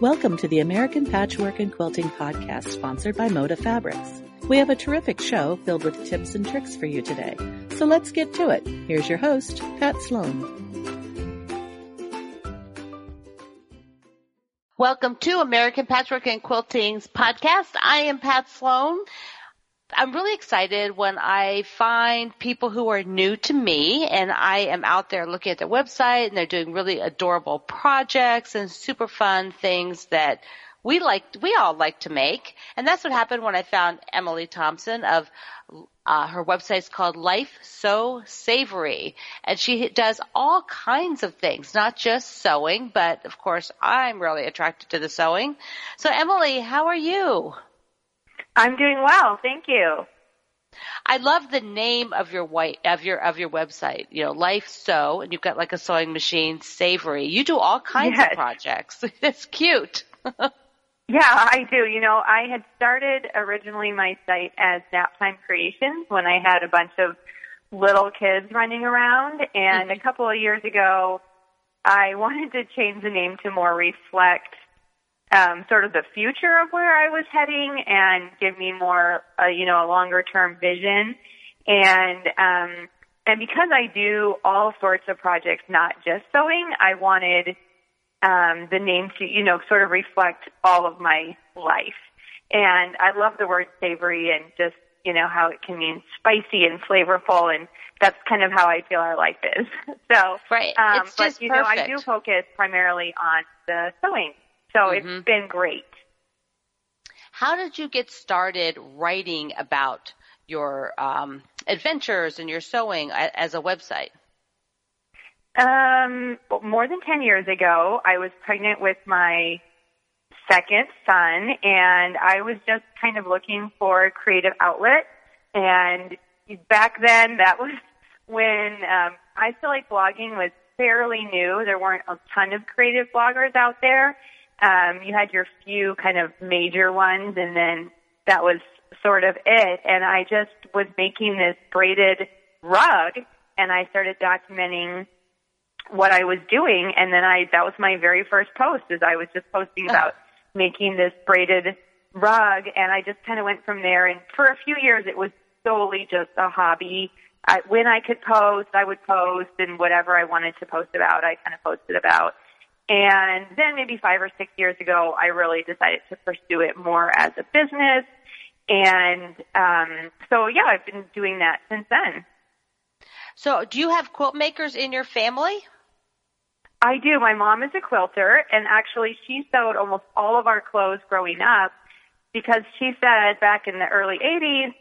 Welcome to the American Patchwork and Quilting Podcast sponsored by Moda Fabrics. We have a terrific show filled with tips and tricks for you today. So let's get to it. Here's your host, Pat Sloan. Welcome to American Patchwork and Quilting's podcast. I am Pat Sloan. I'm really excited when I find people who are new to me and I am out there looking at their website and they're doing really adorable projects and super fun things that we like, we all like to make. And that's what happened when I found Emily Thompson of uh, her website's called Life Sew Savory, and she does all kinds of things, not just sewing, but of course I'm really attracted to the sewing. So Emily, how are you? I'm doing well, thank you. I love the name of your white of your of your website. You know, Life Sew, and you've got like a sewing machine, Savory. You do all kinds Yes. of projects. It's cute. Yeah, I do. You know, I had started originally my site as Naptime Creations when I had a bunch of little kids running around, and a mm-hmm. couple of years ago, I wanted to change the name to more reflect um, sort of the future of where I was heading and give me more, uh, you know, a longer term vision. And um, and because I do all sorts of projects, not just sewing, I wanted um, the name to, you know, sort of reflect all of my life. And I love the word savory and just, you know, how it can mean spicy and flavorful and that's kind of how I feel our life is. So, Right. um, It's but just you know, I do focus primarily on the sewing. So Mhm. it's been great. How did you get started writing about your um, adventures and your sewing as a website? Um, more than 10 years ago, I was pregnant with my second son and I was just kind of looking for a creative outlet. And back then, that was when, um, I feel like blogging was fairly new. There weren't a ton of creative bloggers out there. Um, you had your few kind of major ones and then that was sort of it. And I just was making this braided rug and I started documenting what I was doing and then I that was my very first post is I was just posting about making this braided rug and I just kind of went from there and for a few years it was solely just a hobby. I, when I could post, I would post and whatever I wanted to post about, I kind of posted about. And then maybe five or six years ago, I really decided to pursue it more as a business. And um, so, yeah, I've been doing that since then. So, do you have quilt makers in your family? I do. My mom is a quilter, and actually, she sewed almost all of our clothes growing up because she said back in the early 80s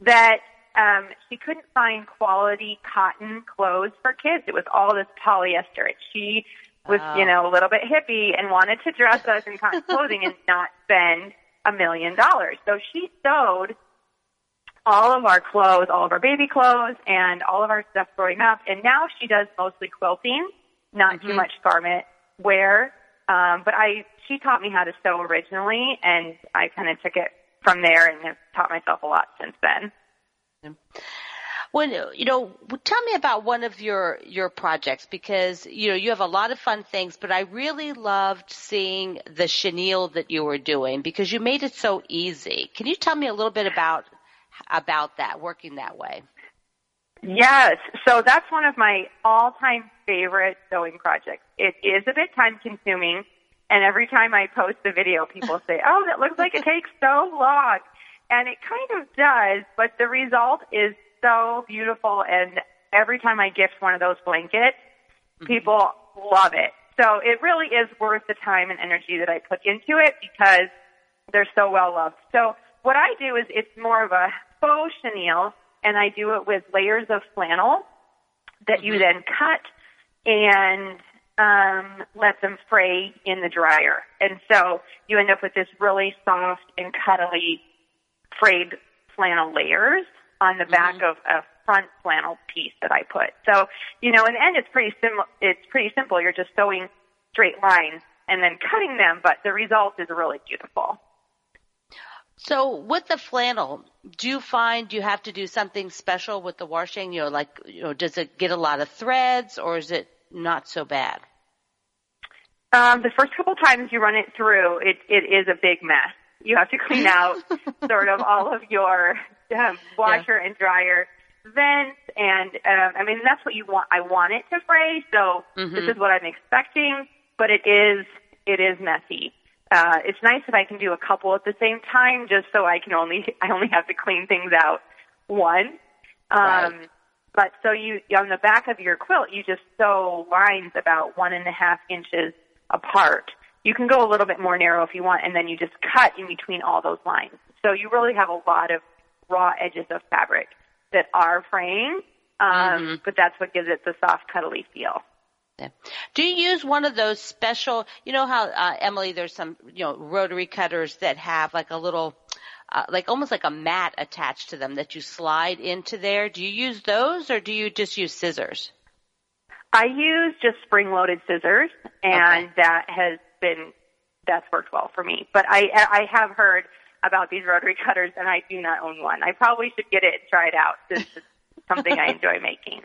that um, she couldn't find quality cotton clothes for kids. It was all this polyester. And she was, Oh. you know, a little bit hippie and wanted to dress us in cotton clothing and not spend a million dollars. So she sewed all of our clothes, all of our baby clothes, and all of our stuff growing up. And now she does mostly quilting, not too Mhm. much garment wear. Um, but I, she taught me how to sew originally, and I kind of took it from there and have taught myself a lot since then. When you know, tell me about one of your your projects because you know you have a lot of fun things, but I really loved seeing the chenille that you were doing because you made it so easy. Can you tell me a little bit about about that working that way? Yes, so that's one of my all-time favorite sewing projects. It is a bit time-consuming, and every time I post the video, people say, "Oh, that looks like it takes so long," and it kind of does. But the result is so beautiful, and every time I gift one of those blankets, people love it. So it really is worth the time and energy that I put into it because they're so well loved. So what I do is it's more of a faux chenille, and I do it with layers of flannel that you then cut and um, let them fray in the dryer. And so you end up with this really soft and cuddly frayed flannel layers on the back of a front flannel piece that I put. So, you know, in the end it's pretty sim- it's pretty simple. You're just sewing straight lines and then cutting them, but the result is really beautiful. So with the flannel, do you find you have to do something special with the washing? You know, like you know, does it get a lot of threads or is it not so bad? Um, the first couple times you run it through, it, it is a big mess. You have to clean out sort of all of your um, washer yeah. and dryer vents, and um, I mean that's what you want. I want it to fray, so mm-hmm. this is what I'm expecting. But it is it is messy. Uh, it's nice if I can do a couple at the same time, just so I can only I only have to clean things out one. Um, right. But so you on the back of your quilt, you just sew lines about one and a half inches apart. You can go a little bit more narrow if you want, and then you just cut in between all those lines. So you really have a lot of raw edges of fabric that are fraying, um, mm-hmm. but that's what gives it the soft, cuddly feel. Yeah. Do you use one of those special? You know how uh, Emily, there's some you know rotary cutters that have like a little, uh, like almost like a mat attached to them that you slide into there. Do you use those, or do you just use scissors? I use just spring-loaded scissors, and okay. that has been that's worked well for me. But I I have heard about these rotary cutters, and I do not own one. I probably should get it and try it out. This is something I enjoy making.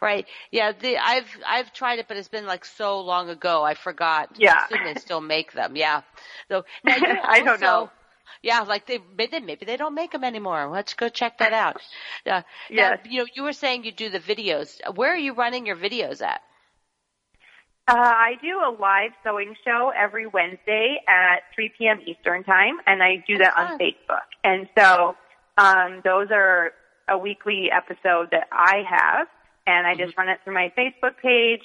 Right. Yeah. The I've I've tried it, but it's been like so long ago. I forgot. Yeah. I assume they still make them. Yeah. So now also, I don't know. Yeah, like they maybe maybe they don't make them anymore. Let's go check that out. Uh, yeah. you know, you were saying you do the videos. Where are you running your videos at? Uh, I do a live sewing show every Wednesday at 3 p.m. Eastern time, and I do that on Facebook. And so um, those are a weekly episode that I have, and I just mm-hmm. run it through my Facebook page.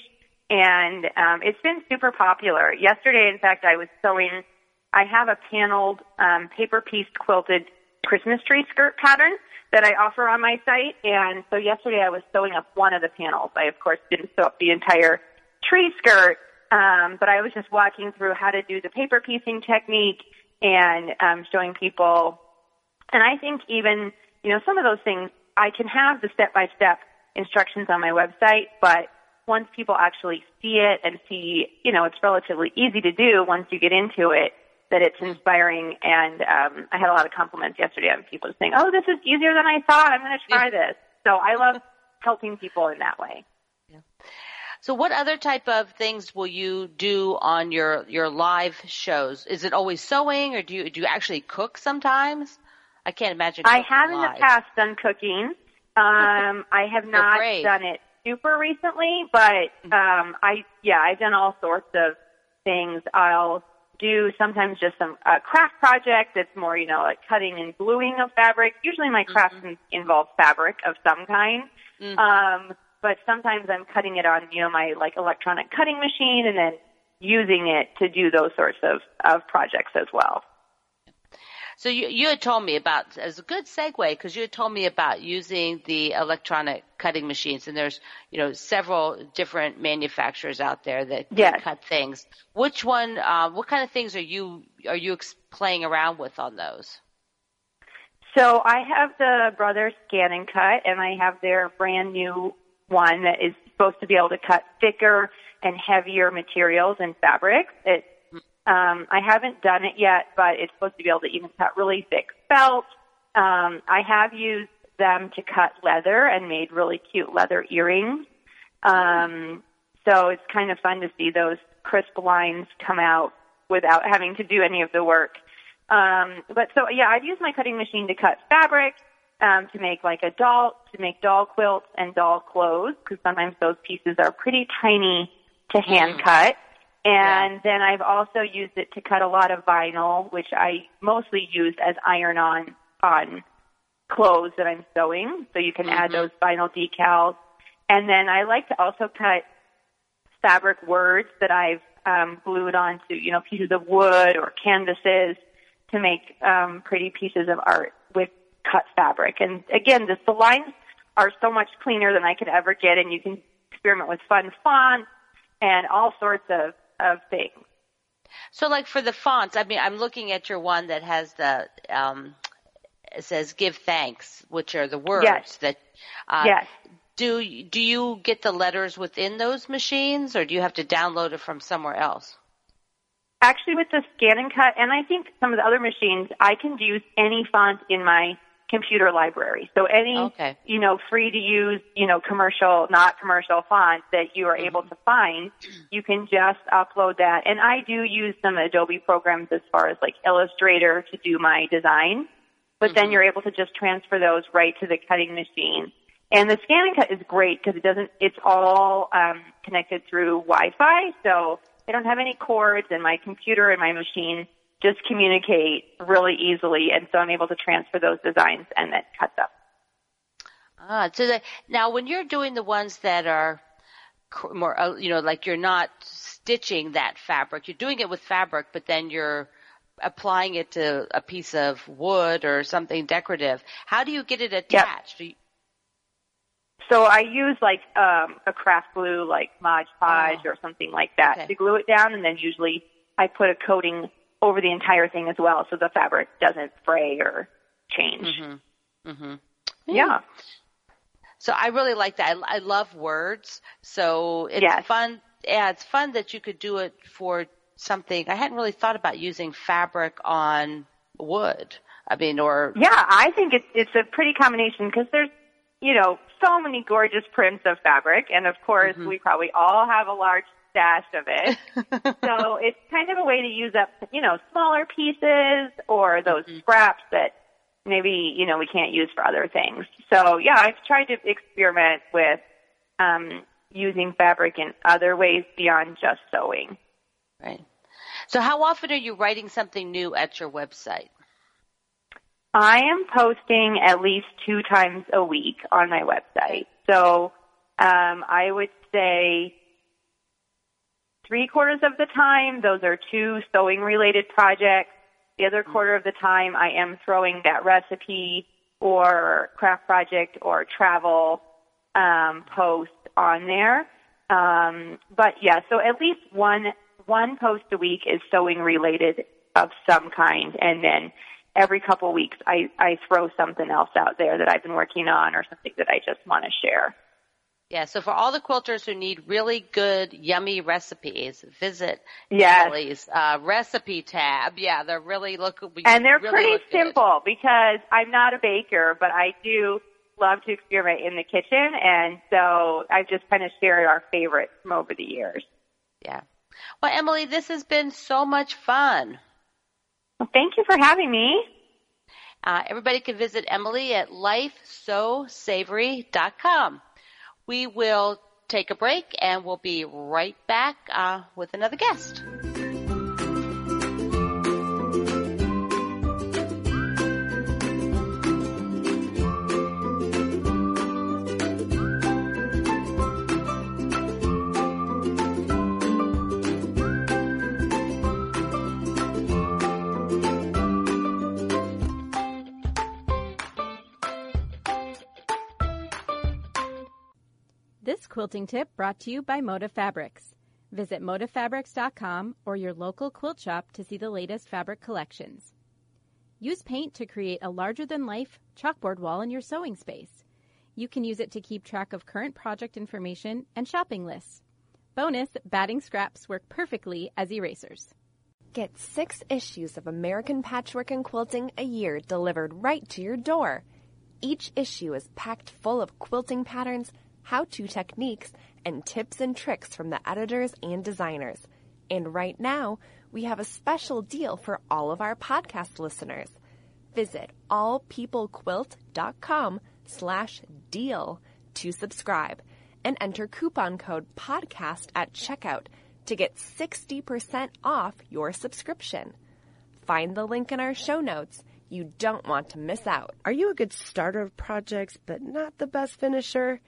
And um, it's been super popular. Yesterday, in fact, I was sewing. I have a paneled um, paper piece quilted Christmas tree skirt pattern that I offer on my site. And so yesterday, I was sewing up one of the panels. I, of course, didn't sew up the entire tree skirt, um, but I was just walking through how to do the paper piecing technique and um, showing people. And I think even, you know, some of those things, I can have the step by step instructions on my website, but once people actually see it and see, you know, it's relatively easy to do once you get into it, that it's inspiring. And um, I had a lot of compliments yesterday on people saying, "Oh, this is easier than I thought. I'm going to try this." So I love helping people in that way. Yeah. So what other type of things will you do on your, your live shows? Is it always sewing or do you, do you actually cook sometimes? I can't imagine. I have live. in the past done cooking. Um, I have not done it super recently, but mm-hmm. um, I yeah, I've done all sorts of things. I'll do sometimes just some uh, craft project that's more you know like cutting and gluing of fabric. Usually my crafts mm-hmm. involve fabric of some kind. Mm-hmm. Um, but sometimes I'm cutting it on, you know, my like electronic cutting machine and then using it to do those sorts of, of projects as well. So you, you had told me about, as a good segue, because you had told me about using the electronic cutting machines, and there's, you know, several different manufacturers out there that yes. cut things. Which one, uh, what kind of things are you, are you playing around with on those? So I have the Brothers Scan and Cut, and I have their brand new one that is supposed to be able to cut thicker and heavier materials and fabrics. It, um, I haven't done it yet, but it's supposed to be able to even cut really thick felt. Um, I have used them to cut leather and made really cute leather earrings. Um, so it's kind of fun to see those crisp lines come out without having to do any of the work. Um, but so yeah, I've used my cutting machine to cut fabric um, to make like a doll, to make doll quilts and doll clothes, because sometimes those pieces are pretty tiny to hand mm. cut. And yeah. then I've also used it to cut a lot of vinyl, which I mostly use as iron on on clothes that I'm sewing. So you can mm-hmm. add those vinyl decals. And then I like to also cut fabric words that I've um, glued onto, you know, pieces of wood or canvases to make um, pretty pieces of art with cut fabric. And again, the, the lines are so much cleaner than I could ever get, and you can experiment with fun fonts and all sorts of, of things. So, like for the fonts, I mean, I'm looking at your one that has the um, it says "Give thanks," which are the words yes. that. Uh, yes. Do do you get the letters within those machines, or do you have to download it from somewhere else? Actually, with the scan and cut, and I think some of the other machines, I can use any font in my computer library. So any, Okay. you know, free to use, you know, commercial, not commercial font that you are able to find, you can just upload that. And I do use some Adobe programs as far as like Illustrator to do my design, but then you're able to just transfer those right to the cutting machine. And the scan and cut is great because it doesn't, it's all um, connected through Wi-Fi, so I don't have any cords and my computer and my machine just communicate really easily, and so I'm able to transfer those designs and then cut them. Ah, so the, now when you're doing the ones that are more, uh, you know, like you're not stitching that fabric, you're doing it with fabric, but then you're applying it to a piece of wood or something decorative. How do you get it attached? You- So I use like um, a craft glue, like Mod Podge Oh. or something like that, Okay. to glue it down, and then usually I put a coating over the entire thing as well, so the fabric doesn't fray or change. Mhm. Yeah. So I really like that. I, I love words. So it's Yes. fun. Yeah, it's fun that you could do it for something. I hadn't really thought about using fabric on wood. I mean, or Yeah, I think it's it's a pretty combination because there's you know so many gorgeous prints of fabric, and of course Mm-hmm. we probably all have a large stash of it. so it's kind of a way to use up you know smaller pieces or those Mm-hmm. scraps that maybe you know we can't use for other things. So yeah, I've tried to experiment with um, using fabric in other ways beyond just sewing. right. So how often are you writing something new at your website? I am posting at least two times a week on my website. So um, I would say three quarters of the time, those are two sewing related projects. The other quarter of the time, I am throwing that recipe or craft project or travel um, post on there. Um, but yeah, so at least one one post a week is sewing related of some kind, and then every couple of weeks I, I throw something else out there that I've been working on or something that I just want to share. Yeah, so for all the quilters who need really good, yummy recipes, visit Yes. Emily's uh, recipe tab. Yeah, they're really look. And they're really pretty good. simple because I'm not a baker, but I do love to experiment in the kitchen, and so I've just kind of shared our favorites from over the years. Yeah. Well, Emily, this has been so much fun. Well, thank you for having me. Uh, everybody can visit Emily at lifesewsavory.com. We will take a break and we'll be right back uh, with another guest. Quilting tip brought to you by Moda Fabrics. Visit modafabrics.com or your local quilt shop to see the latest fabric collections. Use paint to create a larger than life chalkboard wall in your sewing space. You can use it to keep track of current project information and shopping lists. Bonus, batting scraps work perfectly as erasers. Get six issues of American Patchwork and Quilting a year delivered right to your door. Each issue is packed full of quilting patterns, how to techniques, and tips and tricks from the editors and designers. And right now, we have a special deal for all of our podcast listeners. Visit allpeoplequilt.com slash deal to subscribe and enter coupon code podcast at checkout to get 60% off your subscription. Find the link in our show notes. You don't want to miss out. Are you a good starter of projects but not the best finisher?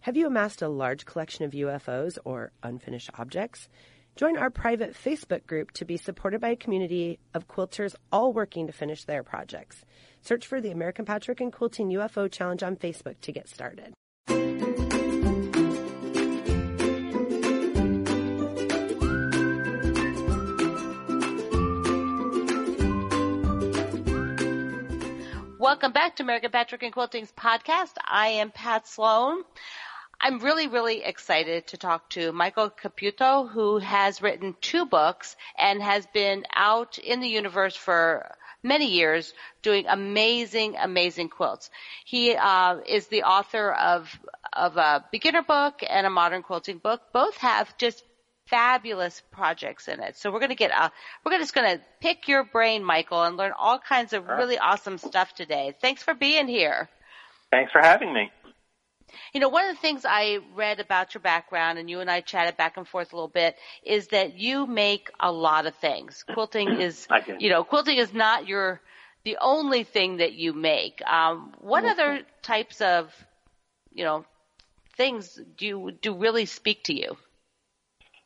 Have you amassed a large collection of UFOs or unfinished objects? Join our private Facebook group to be supported by a community of quilters all working to finish their projects. Search for the American Patchwork and Quilting UFO Challenge on Facebook to get started. Welcome back to American Patchwork and Quilting's podcast. I am Pat Sloan. I'm really, really excited to talk to Michael Caputo, who has written two books and has been out in the universe for many years doing amazing, amazing quilts. He uh, is the author of of a beginner book and a modern quilting book. Both have just fabulous projects in it. So we're going to get a, we're just going to pick your brain, Michael, and learn all kinds of really awesome stuff today. Thanks for being here. Thanks for having me. You know, one of the things I read about your background, and you and I chatted back and forth a little bit, is that you make a lot of things. Quilting is, you know, quilting is not your the only thing that you make. Um, what mm-hmm. other types of, you know, things do you, do really speak to you?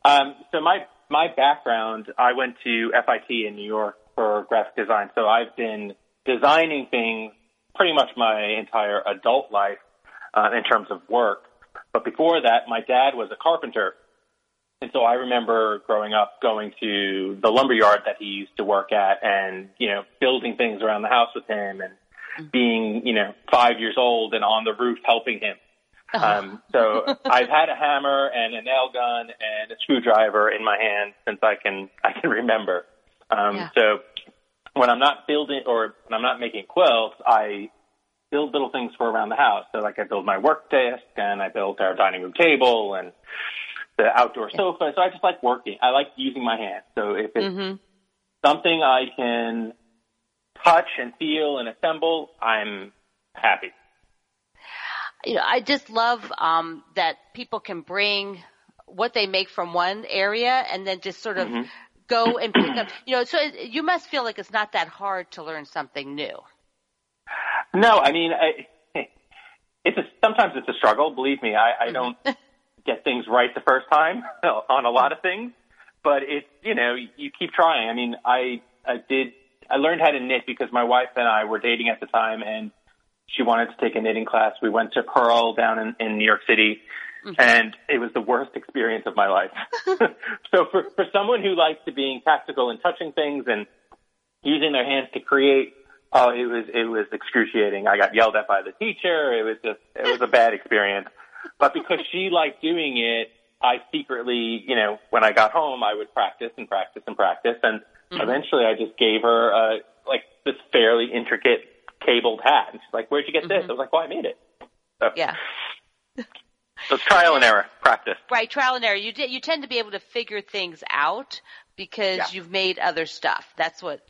Um, so my my background, I went to FIT in New York for graphic design. So I've been designing things pretty much my entire adult life uh, in terms of work. But before that, my dad was a carpenter. And so I remember growing up going to the lumber yard that he used to work at and, you know, building things around the house with him and mm-hmm. being, you know, five years old and on the roof helping him. Uh-huh. Um, so I've had a hammer and a nail gun and a screwdriver in my hand since I can, I can remember. Um, yeah. so when I'm not building or when I'm not making quilts, I build little things for around the house. So like I build my work desk and I built our dining room table and the outdoor sofa. So I just like working. I like using my hands. So if it's mm-hmm. something I can touch and feel and assemble, I'm happy. You know, I just love um, that people can bring what they make from one area and then just sort of mm-hmm. go and pick up. You know, so you must feel like it's not that hard to learn something new. No, I mean, I, it's a, sometimes it's a struggle. Believe me, I, I mm-hmm. don't get things right the first time on a lot of things, but it's you know you keep trying. I mean, I I did I learned how to knit because my wife and I were dating at the time, and she wanted to take a knitting class. We went to Purl down in, in New York City. Mm-hmm. And it was the worst experience of my life. so for, for someone who likes to being tactical and touching things and using their hands to create, Oh, it was it was excruciating. I got yelled at by the teacher. It was just it was a bad experience. But because she liked doing it, I secretly, you know, when I got home, I would practice and practice and practice, and mm-hmm. eventually, I just gave her uh, like this fairly intricate cabled hat, and she's like, "Where'd you get mm-hmm. this?" I was like, "Well, I made it." So, yeah. So it's trial and error, practice. Right, trial and error. You you tend to be able to figure things out because yeah. you've made other stuff. That's what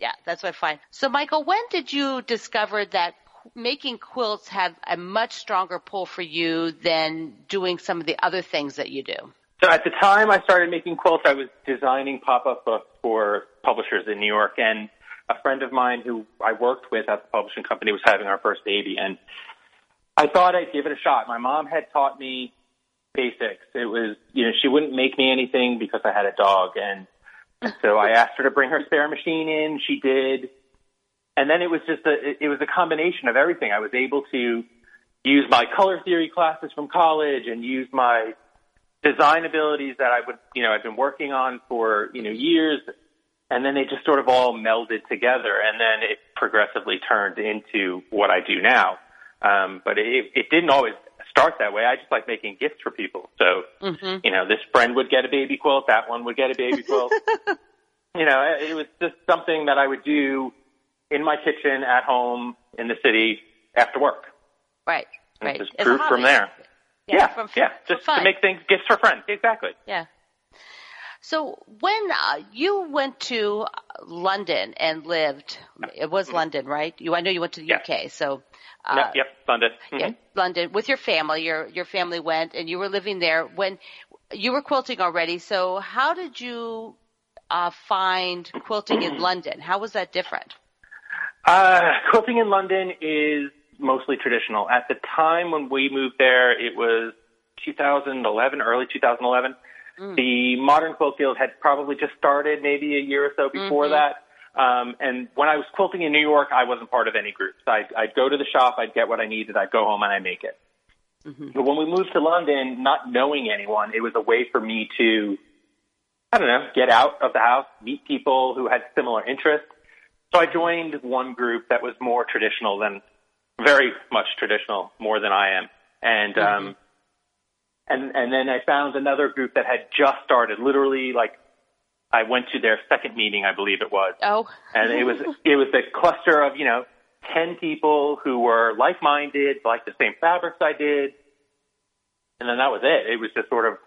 yeah, that's what I find. So, Michael, when did you discover that making quilts have a much stronger pull for you than doing some of the other things that you do? So at the time I started making quilts, I was designing pop-up books for publishers in New York, and a friend of mine who I worked with at the publishing company was having our first baby, and I thought I'd give it a shot. My mom had taught me basics. It was, you know, she wouldn't make me anything because I had a dog, and so I asked her to bring her spare machine in. She did. And then it was just a, it was a combination of everything. I was able to use my color theory classes from college and use my design abilities that I would, you know, I've been working on for, you know, years. And then they just sort of all melded together. And then it progressively turned into what I do now. Um, but it, it didn't always start that way. I just like making gifts for people. So, mm-hmm. you know, this friend would get a baby quilt, that one would get a baby quilt. you know, it was just something that I would do in my kitchen at home in the city after work. Right. And right. Just grew from there. Yeah. Yeah. From, yeah. Just to make things gifts for friends. Exactly. Yeah. So when uh, you went to London and lived, it was London, right? You, I know you went to the yeah. UK, so uh, yep, yep, London. Mm-hmm. Yeah, London with your family. Your your family went, and you were living there when you were quilting already. So how did you uh, find quilting in London? How was that different? Uh, quilting in London is mostly traditional. At the time when we moved there, it was 2011, early 2011. Mm. The modern quilt field had probably just started, maybe a year or so before mm-hmm. that. Um, and when I was quilting in New York, I wasn't part of any groups. I'd, I'd go to the shop, I'd get what I needed, I'd go home and I'd make it. Mm-hmm. But when we moved to London, not knowing anyone, it was a way for me to, I don't know, get out of the house, meet people who had similar interests. So I joined one group that was more traditional than, very much traditional, more than I am. And, mm-hmm. um, and, and then I found another group that had just started, literally like I went to their second meeting, I believe it was. Oh. and it was it was a cluster of you know ten people who were like-minded, liked the same fabrics I did, and then that was it. It was just sort of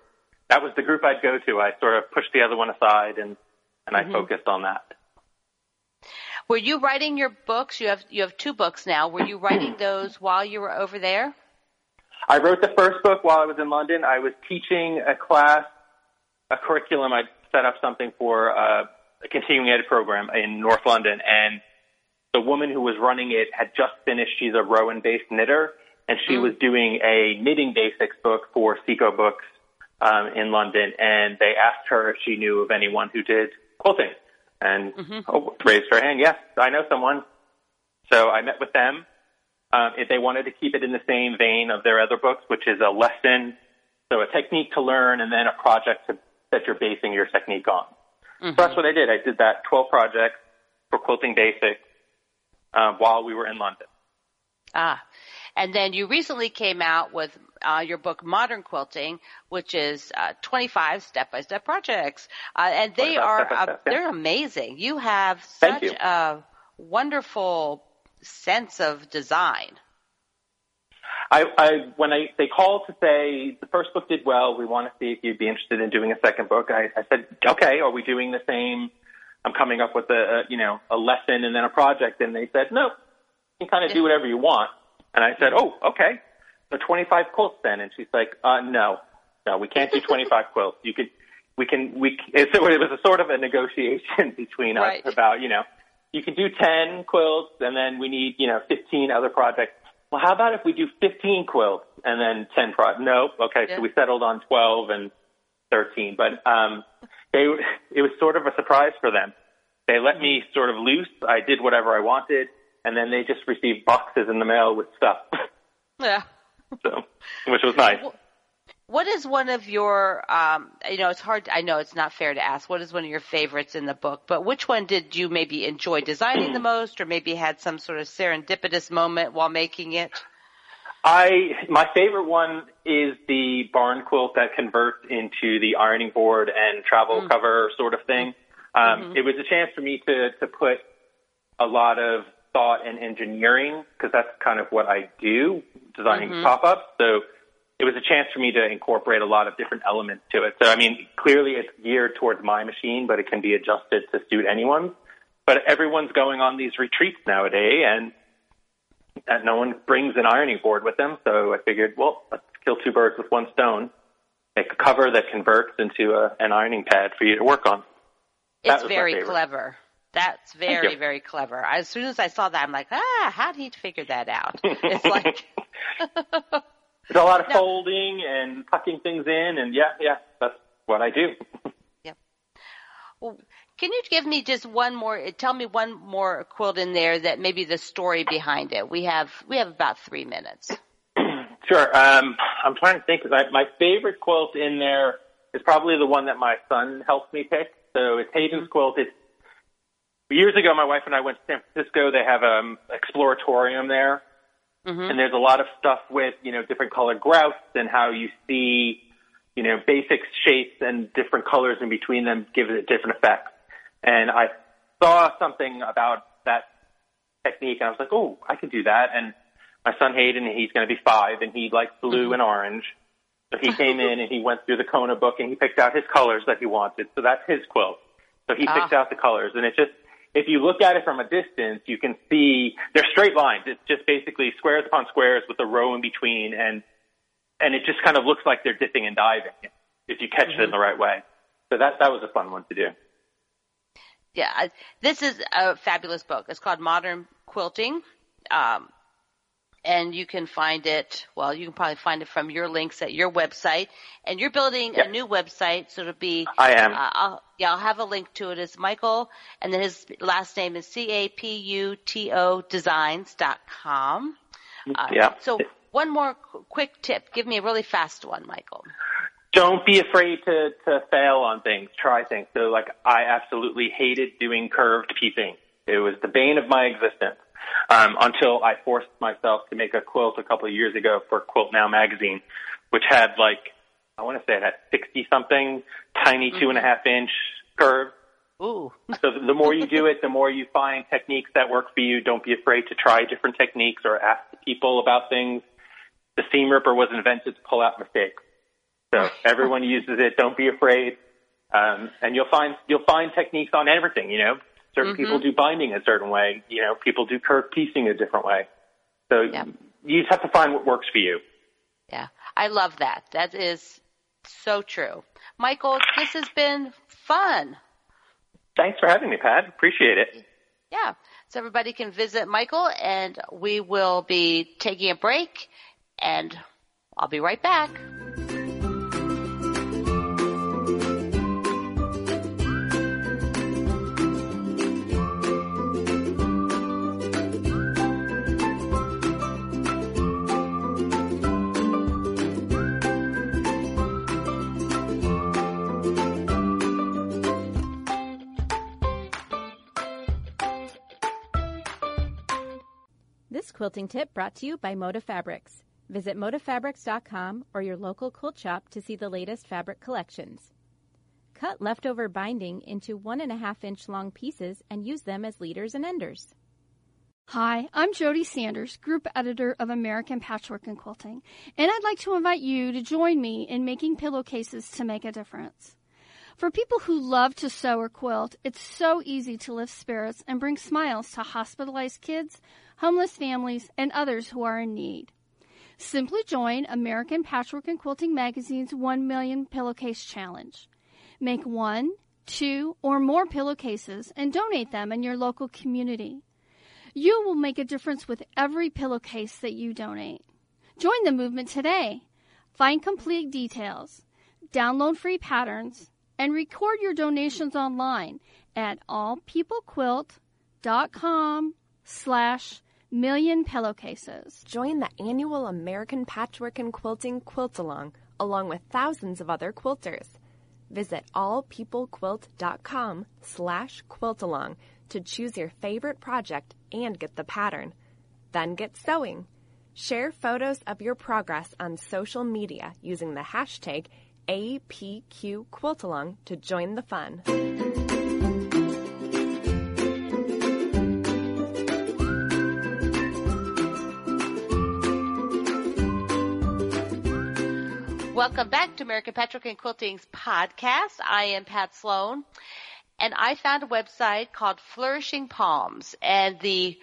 that was the group I'd go to. I sort of pushed the other one aside and and I mm-hmm. focused on that. Were you writing your books? You have you have two books now. Were you writing those while you were over there? I wrote the first book while I was in London. I was teaching a class, a curriculum. I set up something for uh, a continuing ed program in North London, and the woman who was running it had just finished. She's a Rowan-based knitter, and she was doing a knitting basics book for CICO Books um, in London. And they asked her if she knew of anyone who did quilting, and oh, raised her hand. Yes, I know someone. So I met with them. Um, if they wanted to keep it in the same vein of their other books, which is a lesson, so a technique to learn, and then a project to, that you're basing your technique on. So that's what I did. I did that 12 projects for quilting basics uh, while we were in London. Ah, and then you recently came out with uh, your book Modern Quilting, which is uh, 25 step-by-step projects, uh, and they are uh, step-by-step, yeah. they're amazing. You have such you. a wonderful sense of design. I, I when I they called to say the first book did well, we want to see if you'd be interested in doing a second book. I, I said, okay, are we doing the same? I'm coming up with a, a you know a lesson and then a project, and they said, no, you can kind of do whatever you want. And I said, oh, okay, so 25 quilts then. And she's like, uh, no, no, we can't do 25 quilts. You could, we can, we. It's, it was a sort of a negotiation between Right. us about you know you can do 10 quilts and then we need, you know, 15 other projects. Well, how about if we do 15 quilts and then 10 pro? No. Okay. Yeah. So we settled on 12 and 13, but, um, they, it was sort of a surprise for them. They let me sort of loose. I did whatever I wanted and then they just received boxes in the mail with stuff. Yeah. so, which was nice. What is one of your, um, you know, it's hard, I know it's not fair to ask, what is one of your favorites in the book, but which one did you maybe enjoy designing the most or maybe had some sort of serendipitous moment while making it? I my favorite one is the barn quilt that converts into the ironing board and travel cover sort of thing. Um, It was a chance for me to to put a lot of thought and engineering because that's kind of what I do, designing pop-ups. So it was a chance for me to incorporate a lot of different elements to it. So I mean, clearly it's geared towards my machine, but it can be adjusted to suit anyone. But everyone's going on these retreats nowadays, and and no one brings an ironing board with them. So I figured, well, let's kill two birds with one stone. Make a cover that converts into a, an ironing pad for you to work on. That It's very clever. That's very, very clever. As soon as I saw that, I'm like, ah, how did he figure that out? It's like, There's a lot of folding and tucking things in, and yeah, yeah, that's what I do. Yep. Well, can you give me just one more, tell me one more quilt in there that maybe the story behind it? We have, we have about three minutes. Sure. Um, I'm trying to think. My, my favorite quilt in there is probably the one that my son helped me pick. So it's Hayden's quilt. It's years ago. My wife and I went to San Francisco. They have um exploratorium there, Mm-hmm. and there's a lot of stuff with you know different colored grouts and how you see you know basic shapes and different colors in between them give it different effects. And I saw something about that technique, and I was like, oh, I could do that. And my son Hayden, he's going to be five, and he likes blue mm-hmm. and orange. So he came in and he went through the Kona book and he picked out his colors that he wanted. So that's his quilt. So he ah. picked out the colors, and it just if you look at it from a distance, you can see they're straight lines. It's just basically squares upon squares with a row in between, and and it just kind of looks like they're dipping and diving if you catch it in the right way. So that that was a fun one to do. Yeah, this is a fabulous book. It's called Modern Quilting. Um, and you can find it, well, you can probably find it from your links at your website. And you're building a new website, so it'll be, I am. uh, I'll, yeah, I'll have a link to it. It's Michael, and then his last name is C-A-P-U-T-O designs.com. Uh, Yeah. So one more qu- quick tip. Give me a really fast one, Michael. Don't be afraid to to fail on things. Try things. So like I absolutely hated doing curved piecing. It was the bane of my existence. Um, until I forced myself to make a quilt a couple of years ago for Quilt Now magazine, which had like I want to say it had sixty something tiny two and a half inch curve. Ooh. so the more you do it, the more you find techniques that work for you. Don't be afraid to try different techniques or ask people about things. The seam ripper was invented to pull out mistakes. So everyone uses it. Don't be afraid. Um, and you'll find you'll find techniques on everything. You know, certain Mm-hmm. people do binding a certain way. You know, people do curve piecing a different way. So Yeah. you just have to find what works for you. Yeah, I love that. That is so true. Michael, this has been fun. Thanks for having me, Pat. Appreciate it. Yeah. So everybody can visit Michael and we will be taking a break and I'll be right back. Quilting tip brought to you by Moda Fabrics. Visit modafabrics.com or your local quilt shop to see the latest fabric collections. Cut leftover binding into one and a half inch long pieces and use them as leaders and enders. Hi, I'm Jody Sanders, group editor of American Patchwork and Quilting, and I'd like to invite you to join me in making pillowcases to make a difference. For people who love to sew or quilt, it's so easy to lift spirits and bring smiles to hospitalized kids, homeless families, and others who are in need. Simply join American Patchwork and Quilting Magazine's 1 Million Pillowcase Challenge. Make one, two, or more pillowcases and donate them in your local community. You will make a difference with every pillowcase that you donate. Join the movement today. Find complete details, download free patterns, and record your donations online at allpeoplequilt.com slash million pillowcases. Join the annual American Patchwork and Quilting Quilt Along, along with thousands of other quilters. Visit allpeoplequilt.com slash quiltalong to choose your favorite project and get the pattern. Then get sewing. Share photos of your progress on social media using the hashtag APQQuiltalong to join the fun. Welcome back to American Patchwork and Quilting's podcast. I am Pat Sloan and I found a website called Flourishing Palms and the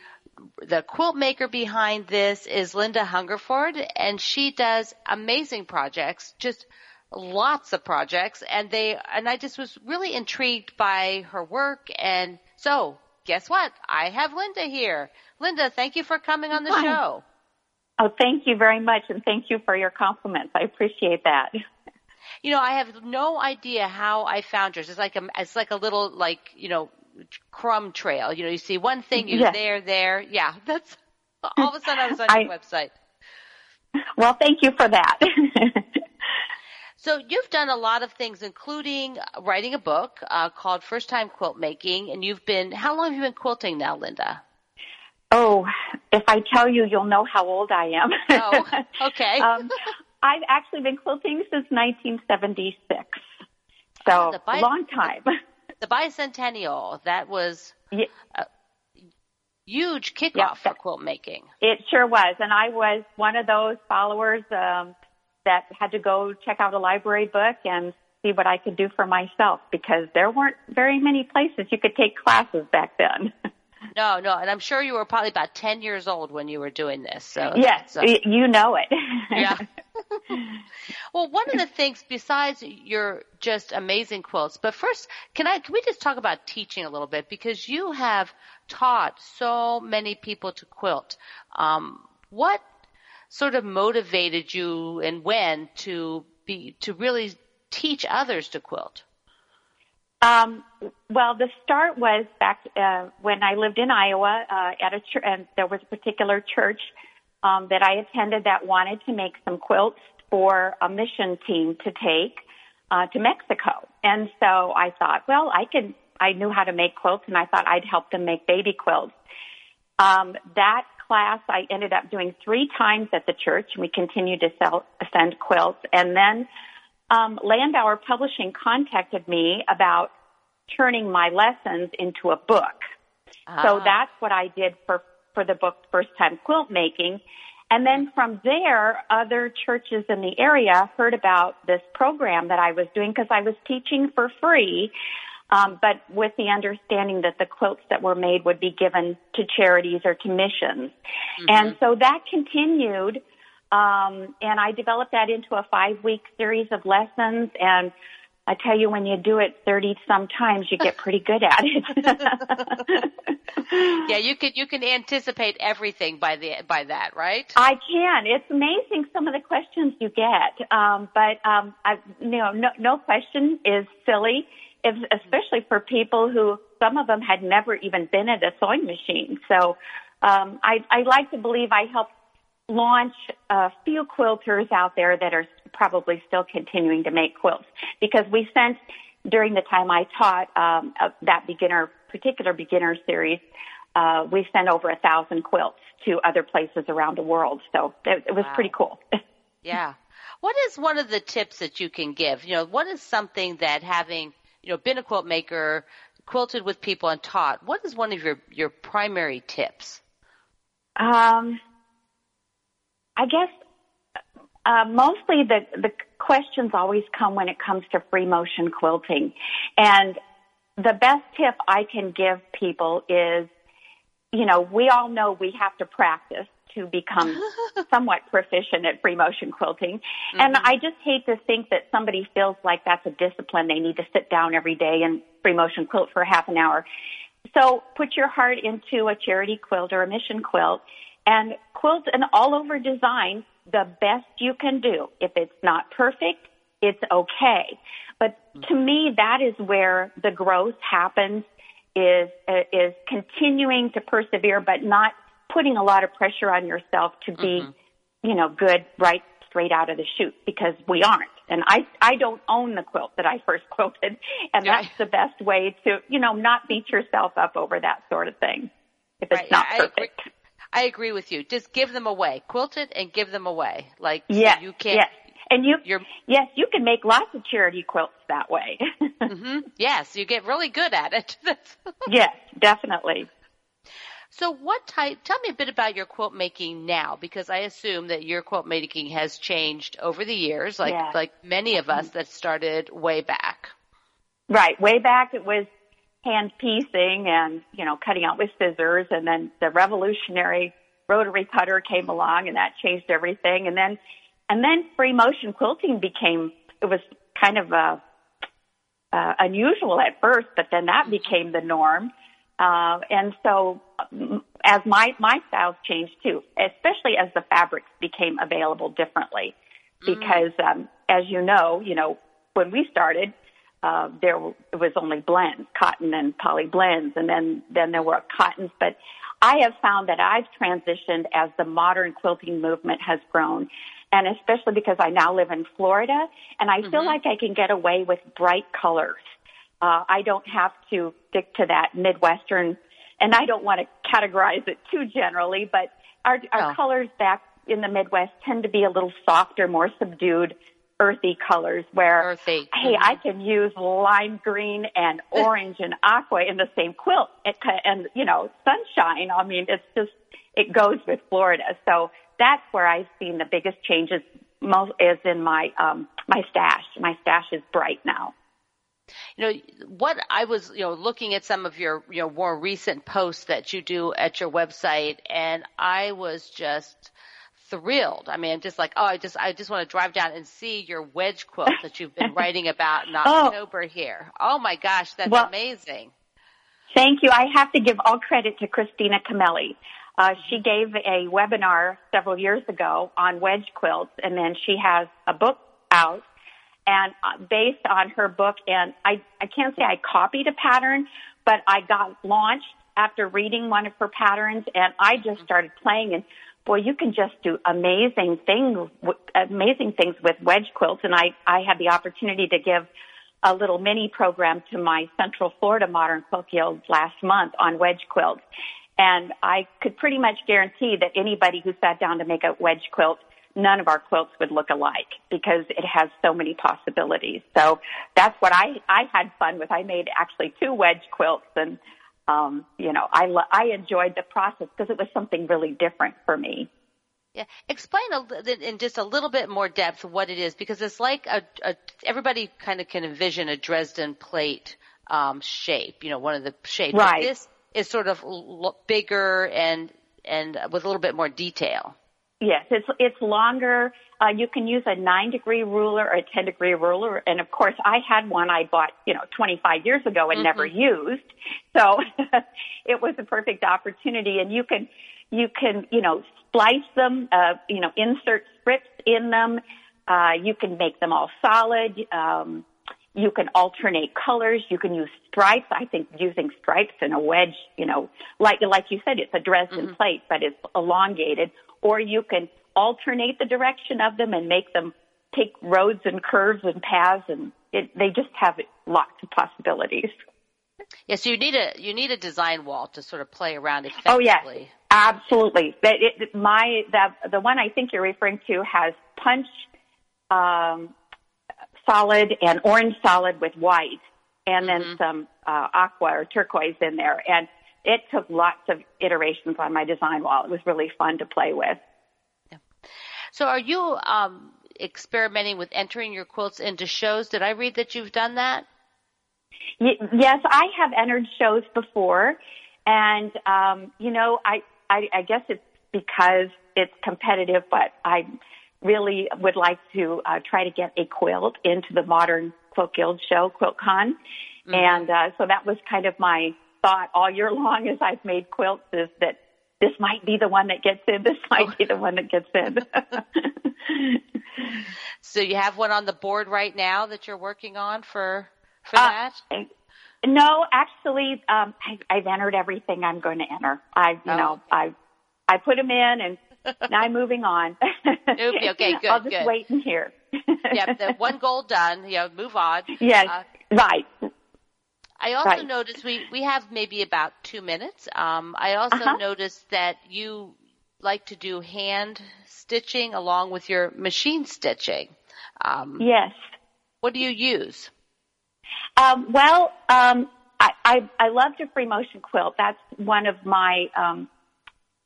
the quilt maker behind this is Linda Hungerford and she does amazing projects, just lots of projects and they and I just was really intrigued by her work and so guess what? I have Linda here. Linda, thank you for coming on the Hi. show. Oh, thank you very much, and thank you for your compliments. I appreciate that. You know, I have no idea how I found yours. It's like a, it's like a little, like, you know, crumb trail. You know, you see one thing, you're Yes. there, there. Yeah, that's, all of a sudden I was on your website. Well, thank you for that. So you've done a lot of things, including writing a book uh, called First Time Quilt Making, and you've been, how long have you been quilting now, Linda? Oh, if I tell you, you'll know how old I am. Oh, okay. um, I've actually been quilting since 1976, so The bi- long time. the bicentennial, that was Ye- a huge kickoff Yeah, for quilt making. It sure was, and I was one of those followers um, that had to go check out a library book and see what I could do for myself because there weren't very many places you could take classes back then. No, no, and I'm sure you were probably about 10 years old when you were doing this. So yes, so- you know it. yeah. well, one of the things besides your just amazing quilts, but first, can I can we just talk about teaching a little bit because you have taught so many people to quilt. Um, what sort of motivated you and when to be to really teach others to quilt? Um, well, the start was back uh, when I lived in Iowa uh, at a church, and there was a particular church um, that I attended that wanted to make some quilts for a mission team to take uh, to Mexico. And so I thought, well, I could. I knew how to make quilts, and I thought I'd help them make baby quilts. Um, that class I ended up doing three times at the church. And we continued to sell, send quilts, and then um, Landauer Publishing contacted me about turning my lessons into a book. Ah. So that's what I did for, for the book First Time Quilt Making. And then from there, other churches in the area heard about this program that I was doing because I was teaching for free, um, but with the understanding that the quilts that were made would be given to charities or to missions. And so that continued, um, and I developed that into a five week series of lessons and I tell you, when you do it 30 sometimes, you get pretty good at it. yeah, you can you can anticipate everything by the by that, right? I can. It's amazing some of the questions you get. Um, but um, I, you know, no, no question is silly, if, especially for people who some of them had never even been at a sewing machine. So um, I, I like to believe I helped launch a few quilters out there that are probably still continuing to make quilts because we sent during the time I taught um, uh, that beginner particular beginner series. Uh, we sent over a thousand quilts to other places around the world, so it, it was Wow. pretty cool. Yeah. What is one of the tips that you can give? You know, what is something that having, you know, been a quilt maker, quilted with people and taught, what is one of your, your primary tips? Um, I guess uh, mostly the the questions always come when it comes to free motion quilting, and the best tip I can give people is, you know, we all know we have to practice to become somewhat proficient at free motion quilting. And I just hate to think that somebody feels like that's a discipline. They need to sit down every day and free motion quilt for half an hour. So put your heart into a charity quilt or a mission quilt and quilt an all over design the best you can do. If it's not perfect, it's okay. But to me, that is where the growth happens is, uh, is continuing to persevere, but not putting a lot of pressure on yourself to be, you know, good right straight out of the chute because we aren't. And I, I don't own the quilt that I first quilted. And that's the best way to, you know, not beat yourself up over that sort of thing. If it's Right, not I perfect. I agree with you. Just give them away. Quilt it and give them away. Like Yes. you can't. Yes. And you, You're yes, you can make lots of charity quilts that way. hmm Yes, you get really good at it. yes, definitely. so what type, tell me a bit about your quilt making now, because I assume that your quilt making has changed over the years, like, Yeah. like many of us that started way back. Right. Way back it was hand piecing and, you know, cutting out with scissors and then the revolutionary rotary cutter came along and that changed everything. And then, and then free motion quilting became, it was kind of, uh, uh, unusual at first, but then that became the norm. Uh, and so mm, as my, my styles changed too, especially as the fabrics became available differently. Because, um, as you know, you know, when we started, uh, there it was only blends, cotton and poly blends, and then then there were cottons. But I have found that I've transitioned as the modern quilting movement has grown, and especially because I now live in Florida, and I feel like I can get away with bright colors. Uh, I don't have to stick to that Midwestern, and I don't want to categorize it too generally, but our, our No. colors back in the Midwest tend to be a little softer, more subdued, earthy colors where, Earthy. hey, I can use lime green and orange and aqua in the same quilt it, and, you know, sunshine. I mean, it's just, it goes with Florida. So that's where I've seen the biggest changes most is in my, um, my stash. My stash is bright now. You know, what I was, you know, looking at some of your, you know, more recent posts that you do at your website and I was just thrilled. I mean, just like, oh, I just, I just want to drive down and see your wedge quilt that you've been writing about in Oh. October here. Oh my gosh, that's Well- amazing. Thank you. I have to give all credit to Christina Cameli. Uh, she gave a webinar several years ago on wedge quilts, and then she has a book out. And uh, based on her book, and I, I can't say I copied a pattern, but I got launched after reading one of her patterns, and I just started playing. And boy, you can just do amazing things, amazing things with wedge quilts. And I, I had the opportunity to give a little mini program to my Central Florida Modern Quilt Guild last month on wedge quilts. And I could pretty much guarantee that anybody who sat down to make a wedge quilt none of our quilts would look alike because it has so many possibilities. So that's what I I had fun with. I made actually two wedge quilts, and um, you know I I enjoyed the process because it was something really different for me. Yeah, explain a, in just a little bit more depth what it is because it's like a, a everybody kind of can envision a Dresden plate um, shape, you know, one of the shapes. Right. But this is sort of l- bigger and and with a little bit more detail. Yes, it's it's longer. Uh, you can use a nine degree ruler or a ten degree ruler, and of course, I had one I bought you know 25 years ago and Mm-hmm. never used, so it was a perfect opportunity. And you can you can you know splice them, uh, you know insert strips in them. Uh, you can make them all solid. Um, you can alternate colors. You can use stripes. I think using stripes in a wedge, you know, like like you said, it's a Dresden plate, but it's elongated. Or you can alternate the direction of them and make them take roads and curves and paths, and it, they just have lots of possibilities. Yeah, so you need a you need a design wall to sort of play around effectively. Oh effectively. absolutely. That it, my the the one I think you're referring to has punch um, solid and orange solid with white, and then some uh, aqua or turquoise in there. And it took lots of iterations on my design wall. It was really fun to play with. So are you um, experimenting with entering your quilts into shows? Did I read that you've done that? Y- yes, I have entered shows before, and um, you know, I, I I guess it's because it's competitive, but I really would like to uh, try to get a quilt into the Modern Quilt Guild show, QuiltCon, and uh, so that was kind of my thought all year long as I've made quilts is that this might be the one that gets in, this might be the one that gets in. So you have one on the board right now that you're working on for for Uh, that? No, actually, um, I, I've entered everything I'm going to enter. I, you Oh. know, I, I put them in, and now I'm moving on. Okay, okay, good, I'll just good. wait and hear. yep, the one goal done. Yeah, move on. yes, Uh, right. I also Right. noticed we we have maybe about two minutes. Um, I also Uh-huh. noticed that you like to do hand stitching along with your machine stitching. Um, Yes. What do you use? Um, well, um, I, I, I love to free motion quilt. That's one of my um,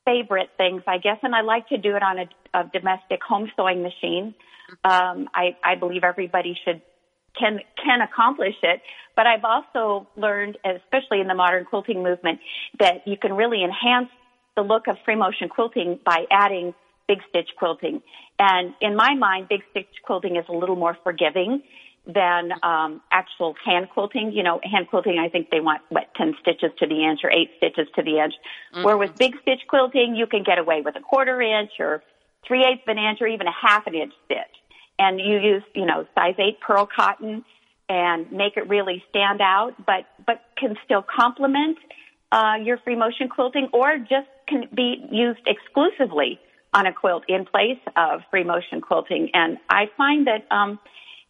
favorite things, I guess, and I like to do it on a, a domestic home sewing machine. Um, I, I believe everybody should can can accomplish it. But I've also learned, especially in the modern quilting movement, that you can really enhance the look of free motion quilting by adding big stitch quilting. And in my mind, big stitch quilting is a little more forgiving than um, actual hand quilting. You know, hand quilting, I think they want what ten stitches to the inch or eight stitches to the inch. Where with big stitch quilting, you can get away with a quarter inch or three eighths of an inch or even a half an inch stitch. And you use, you know, size eight pearl cotton and make it really stand out, but but can still complement uh, your free motion quilting, or just can be used exclusively on a quilt in place of free motion quilting. And I find that um,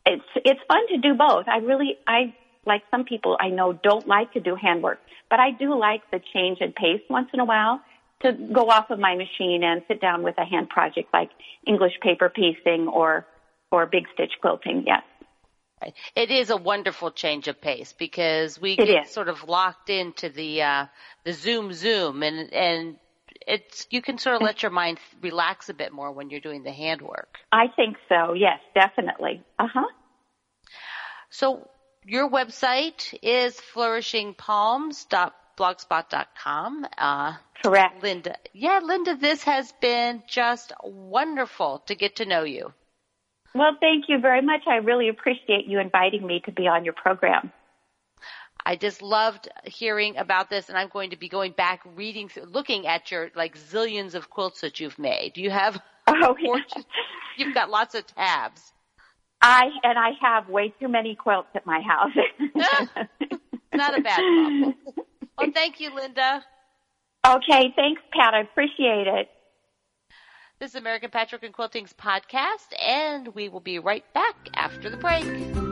it's it's fun to do both. I really I like some people I know don't like to do handwork, but I do like the change in pace once in a while to go off of my machine and sit down with a hand project like English paper piecing or or big stitch quilting. Yes. It is a wonderful change of pace because we It get is. sort of locked into the uh, the zoom zoom and and it's you can sort of let your mind relax a bit more when you're doing the handwork. I think so. Yes, definitely. Uh huh. So your website is flourishingpalms.blogspot.com. Uh, Correct. Linda, yeah, Linda, this has been just wonderful to get to know you. Well, thank you very much. I really appreciate you inviting me to be on your program. I just loved hearing about this, and I'm going to be going back, reading, through, looking at your like zillions of quilts that you've made. Do you have? Oh, yeah. You've got lots of tabs. I and I have way too many quilts at my house. Not a bad problem. Well, thank you, Linda. okay, thanks, Pat. I appreciate it. This is American Patchwork and Quilting's podcast, and we will be right back after the break.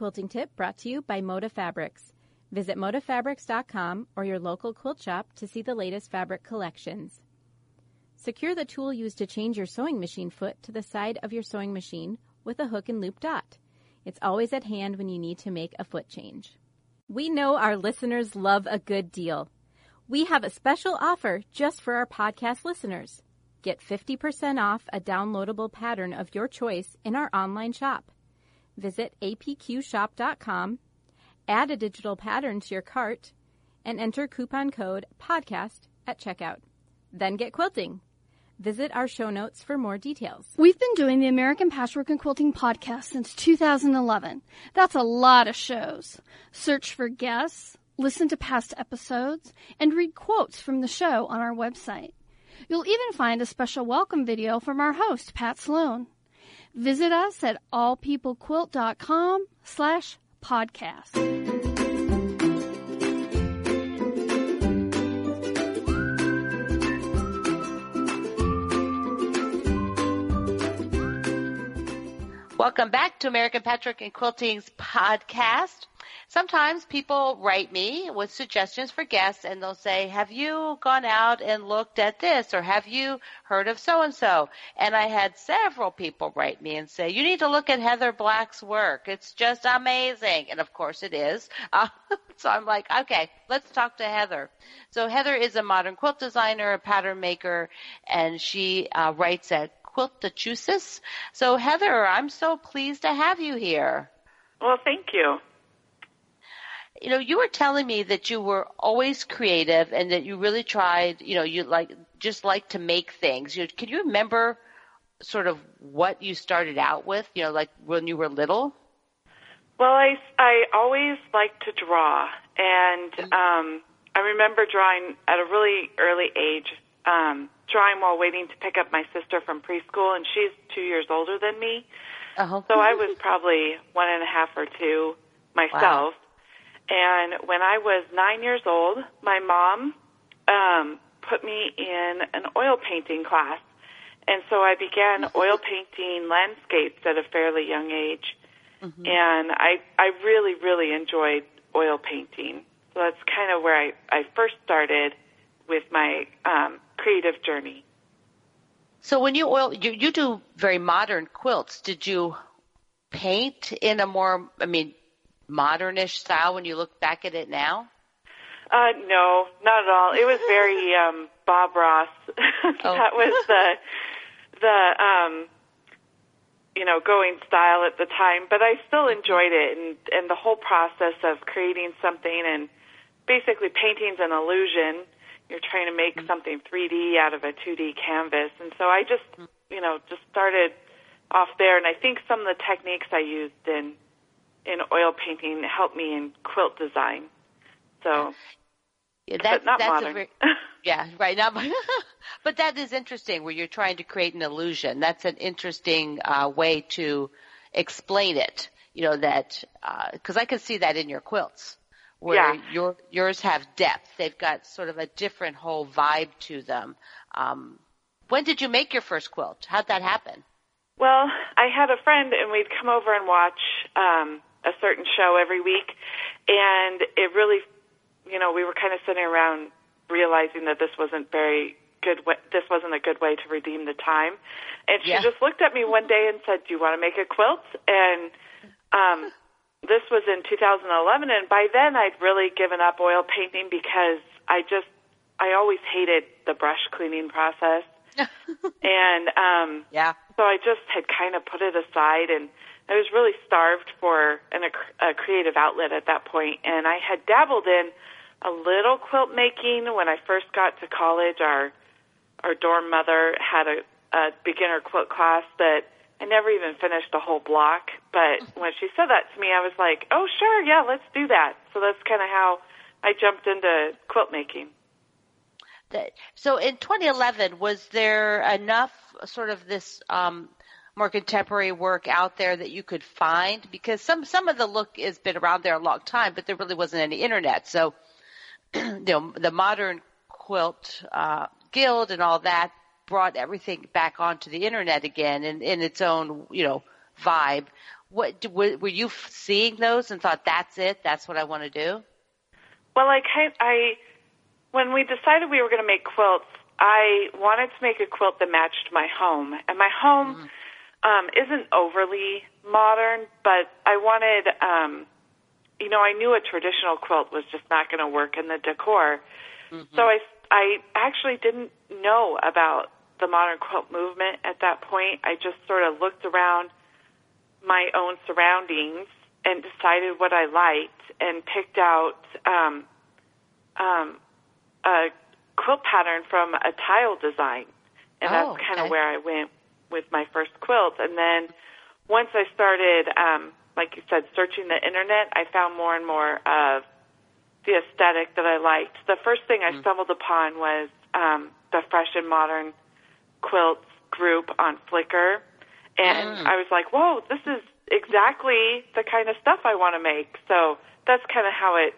Quilting tip brought to you by Moda Fabrics. Visit modafabrics.com or your local quilt shop to see the latest fabric collections. Secure the tool used to change your sewing machine foot to the side of your sewing machine with a hook and loop dot. It's always at hand when you need to make a foot change. We know our listeners love a good deal. We have a special offer just for our podcast listeners. Get 50% off a downloadable pattern of your choice in our online shop. Visit apqshop.com, add a digital pattern to your cart, and enter coupon code PODCAST at checkout. Then get quilting. Visit our show notes for more details. We've been doing the American Patchwork and Quilting podcast since 2011. That's a lot of shows. Search for guests, listen to past episodes, and read quotes from the show on our website. You'll even find a special welcome video from our host, Pat Sloan. Visit us at allpeoplequilt.com slash podcast. Welcome back to American Patchwork and Quilting's podcast. Sometimes people write me with suggestions for guests and they'll say, have you gone out and looked at this or have you heard of so and so? And I had several people write me and say, you need to look at Heather Black's work. It's just amazing. And of course it is. Uh, so I'm like, okay, let's talk to Heather. So Heather is a modern quilt designer, a pattern maker, and she uh, writes at Quiltachusetts. So Heather, I'm so pleased to have you here. Well, thank you. You know, you were telling me that you were always creative and that you really tried, you know, you like just like to make things. You, can you remember sort of what you started out with, you know, like when you were little? Well, I, I always liked to draw, and um, I remember drawing at a really early age. Um, drawing while waiting to pick up my sister from preschool, and she's two years older than me. Uh-huh. So I was probably one and a half or two myself. Wow. And when I was nine years old, my mom um, put me in an oil painting class. And so I began oil painting landscapes at a fairly young age. Mm-hmm. And I, I really, really enjoyed oil painting. So that's kind of where I, I first started with my um, creative journey. So when you oil, you, you do very modern quilts. Did you paint in a more, I mean, modernish style when you look back at it now? Uh, no, not at all. It was very um, Bob Ross. Oh. that was the the um, you know going style at the time. But I still enjoyed it, and and the whole process of creating something and basically painting's an illusion you're trying to make something 3D out of a 2D canvas. And so I just, you know, just started off there. And I think some of the techniques I used in in oil painting helped me in quilt design. So, yeah, that, not that's modern. A very, yeah, right. Not, but that is interesting. Where you're trying to create an illusion. That's an interesting uh, way to explain it. You know that because uh, I can see that in your quilts where yeah. your yours have depth. They've got sort of a different whole vibe to them. Um, when did you make your first quilt? How'd that happen? Well, I had a friend, and we'd come over and watch um, a certain show every week, and it really, you know, we were kind of sitting around realizing that this wasn't very good. Way, this wasn't a good way to redeem the time, and she Yeah. just looked at me one day and said, "Do you want to make a quilt?" And um, this was in 2011, and by then I'd really given up oil painting because I just I always hated the brush cleaning process, and um, Yeah. so I just had kind of put it aside, and I was really starved for an, a, a creative outlet at that point, and I had dabbled in a little quilt making when I first got to college. Our our dorm mother had a, a beginner quilt class that I never even finished a whole block, but when she said that to me, I was like, "Oh, sure, yeah, let's do that." So that's kind of how I jumped into quilt making. So in 2011, was there enough sort of this um, more contemporary work out there that you could find? Because some some of the look has been around there a long time, but there really wasn't any internet. So you know, the modern quilt uh, guild and all that brought everything back onto the internet again in, in its own you know vibe. What were you seeing those and thought that's it? That's what I want to do. Well, I kind I when we decided we were going to make quilts, I wanted to make a quilt that matched my home, and my home mm-hmm. um, isn't overly modern, but I wanted, um, you know, I knew a traditional quilt was just not going to work in the decor, mm-hmm. so I I actually didn't know about the modern quilt movement at that point. I just sort of looked around my own surroundings and decided what I liked and picked out um, um, a quilt pattern from a tile design, and oh, that's kind okay. of where I went with my first quilt. And then once I started, um, like you said, searching the internet, I found more and more of the aesthetic that I liked. The first thing I mm. stumbled upon was um, the Fresh and Modern Quilts group on Flickr, and mm. I was like, "Whoa, this is exactly the kind of stuff I want to make." So that's kind of how it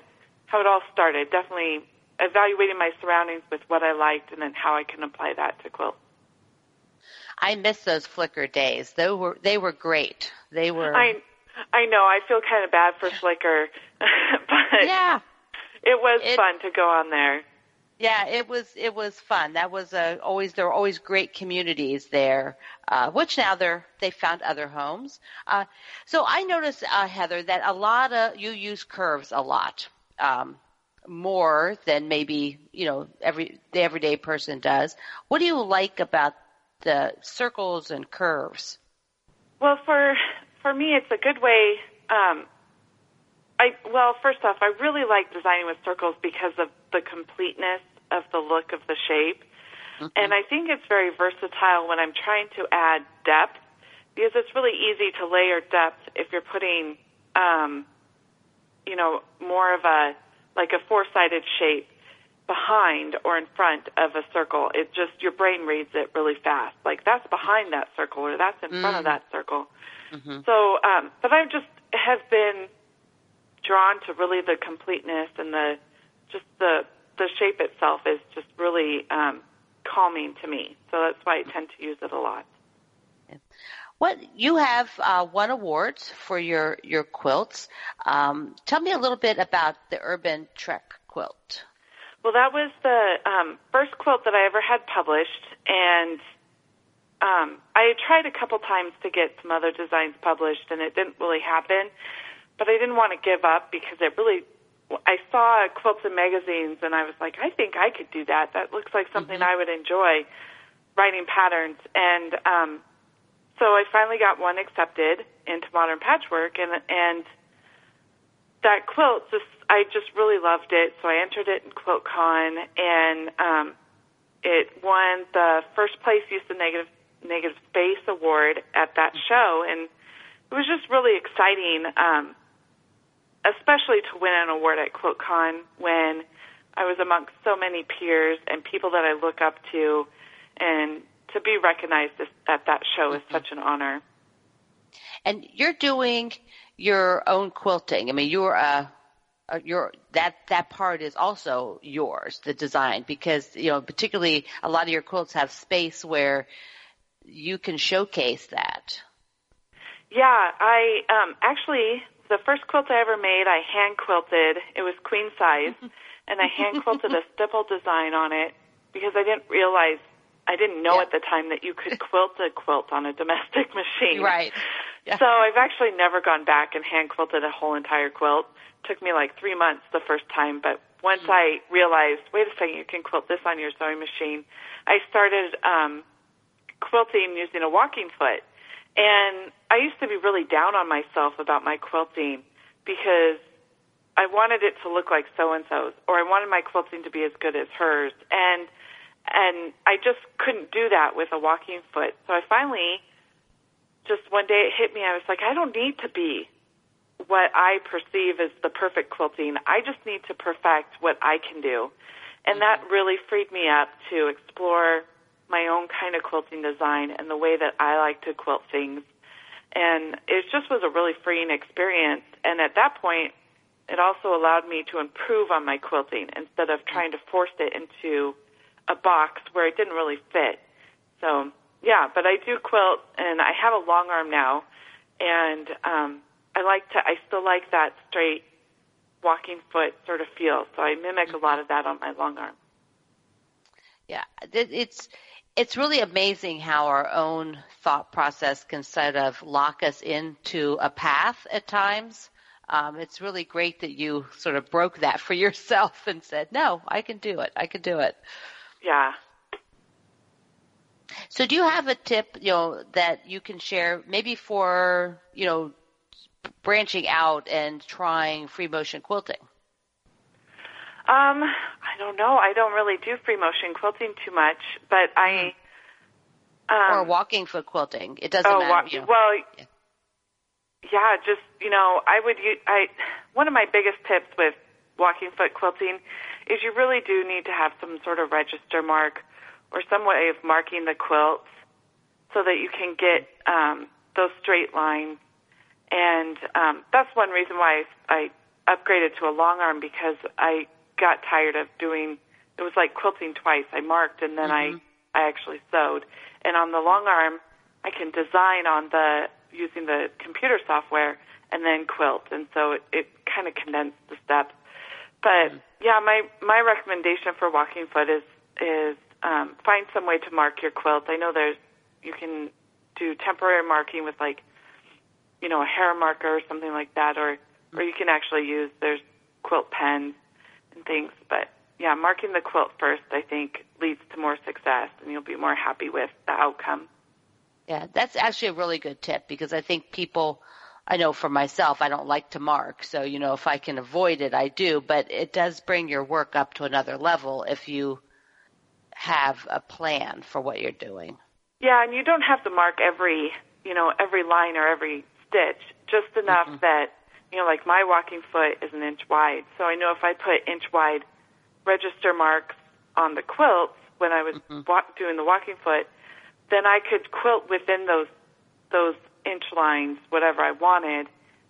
how it all started. Definitely evaluating my surroundings with what I liked and then how I can apply that to quilt. I miss those Flickr days. They were they were great. They were. I I know. I feel kind of bad for Flickr, but yeah, it was it, fun to go on there. Yeah, it was it was fun. That was a, always there were always great communities there, uh, which now they're they found other homes. Uh, so I noticed, uh, Heather, that a lot of you use curves a lot. Um, more than maybe you know every the everyday person does. What do you like about the circles and curves? Well, for for me, it's a good way. Um, I well, first off, I really like designing with circles because of the completeness of the look of the shape, mm-hmm. and I think it's very versatile when I'm trying to add depth because it's really easy to layer depth if you're putting, um, you know, more of a like a four-sided shape behind or in front of a circle. It just your brain reads it really fast. Like that's behind that circle or that's in mm. front of mm. that circle. Mm-hmm. So, um, but I just have been drawn to really the completeness and the just the the shape itself is just really um, calming to me. So that's why I tend to use it a lot. What you have uh, won awards for your your quilts. Um, tell me a little bit about the Urban Trek quilt. Well, that was the um, first quilt that I ever had published, and um, I tried a couple times to get some other designs published, and it didn't really happen. But I didn't want to give up because it really. I saw quilts in magazines, and I was like, I think I could do that. That looks like something mm-hmm. I would enjoy, writing patterns. And um, so I finally got one accepted into modern patchwork, and and that quilt just I just really loved it. So I entered it in QuiltCon, and um, it won the first place use of negative negative space award at that show, and it was just really exciting, um, especially to win an award at QuiltCon when I was amongst so many peers and people that I look up to, and to be recognized at that show is mm-hmm. such an honor. And you're doing your own quilting. I mean, you're a, a your that that part is also yours, the design, because you know, particularly a lot of your quilts have space where you can showcase that. Yeah, I um, actually the first quilt I ever made, I hand quilted. It was queen size, and I hand quilted a stipple design on it because I didn't realize I didn't know yeah. at the time that you could quilt a quilt on a domestic machine. Right. Yeah. So I've actually never gone back and hand quilted a whole entire quilt. It took me like three months the first time, but once mm. I realized, wait a second, you can quilt this on your sewing machine, I started um, quilting using a walking foot. And I used to be really down on myself about my quilting because I wanted it to look like so and so's, or I wanted my quilting to be as good as hers. And and I just couldn't do that with a walking foot. So I finally, just one day it hit me. I was like, I don't need to be what I perceive as the perfect quilting. I just need to perfect what I can do. And that mm-hmm. really freed me up to explore my own kind of quilting design and the way that I like to quilt things. And it just was a really freeing experience. And at that point, it also allowed me to improve on my quilting instead of trying to force it into a box where it didn't really fit. So yeah, but I do quilt, and I have a long arm now, and um, I like to. I still like that straight walking foot sort of feel. So I mimic a lot of that on my long arm. Yeah, it's it's really amazing how our own thought process can sort of lock us into a path at times. Um, it's really great that you sort of broke that for yourself and said, "No, I can do it. I can do it." Yeah. So, do you have a tip, you know, that you can share, maybe for you know, branching out and trying free motion quilting? Um, don't know. I don't really do free motion quilting too much, but I. Um, or walking foot quilting. It doesn't oh, matter. Wa- you know. Well, Yeah. yeah, just you know, I would. u- I one of my biggest tips with walking foot quilting is you really do need to have some sort of register mark or some way of marking the quilts so that you can get um, those straight lines. And um, that's one reason why I, I upgraded to a long arm because I got tired of doing. It was like quilting twice. I marked and then I I actually sewed. And on the long arm, I can design on the using the computer software and then quilt. And so it, it kind of condensed the steps. But yeah, my my recommendation for walking foot is is um, find some way to mark your quilt. I know there's you can do temporary marking with like you know a Hera marker or something like that, or or you can actually use there's quilt pens and things. But yeah, marking the quilt first, I think, leads to more success, and you'll be more happy with the outcome. Yeah, that's actually a really good tip because I think people, I know for myself, I don't like to mark. So, you know, if I can avoid it, I do. But it does bring your work up to another level if you have a plan for what you're doing. Yeah, and you don't have to mark every, you know, every line or every stitch, just enough mm-hmm. that, you know, like my walking foot is an inch wide. So I know if I put inch wide register marks on the quilts when I was wa- doing the walking foot, then I could quilt within those those inch lines whatever I wanted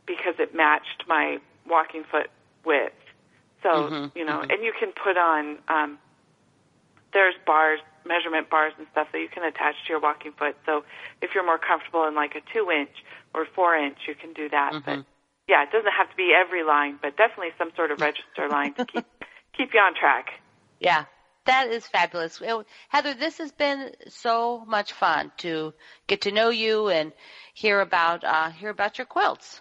because it matched my walking foot width. So, Mhm, you know, and you can put on um there's bars, measurement bars and stuff that you can attach to your walking foot. So if you're more comfortable in like a two inch or four inch, you can do that. But yeah, it doesn't have to be every line, but definitely some sort of register line to keep keep you on track. Yeah, that is fabulous. Well, Heather, this has been so much fun to get to know you and hear about uh, hear about your quilts.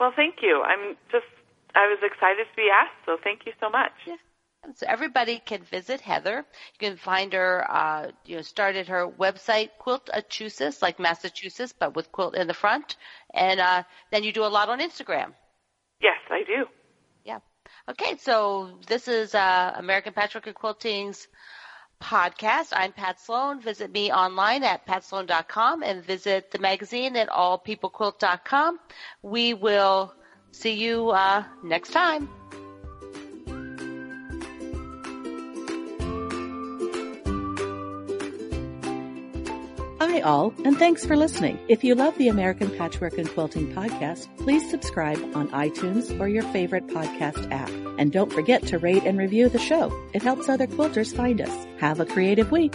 Well, thank you. I'm just I was excited to be asked, so thank you so much. Yeah. So everybody can visit Heather. You can find her, uh, you know, started her website, Quiltachusetts, like Massachusetts, but with quilt in the front. And uh, then you do a lot on Instagram. Yes, I do. Yeah. Okay, so this is uh, American Patchwork and Quilting's podcast. I'm Pat Sloan. Visit me online at patsloan.com and visit the magazine at allpeoplequilt.com. We will see you uh, next time. Hi, all, and thanks for listening. If you love the American Patchwork and Quilting podcast, please subscribe on iTunes or your favorite podcast app. And don't forget to rate and review the show. It helps other quilters find us. Have a creative week.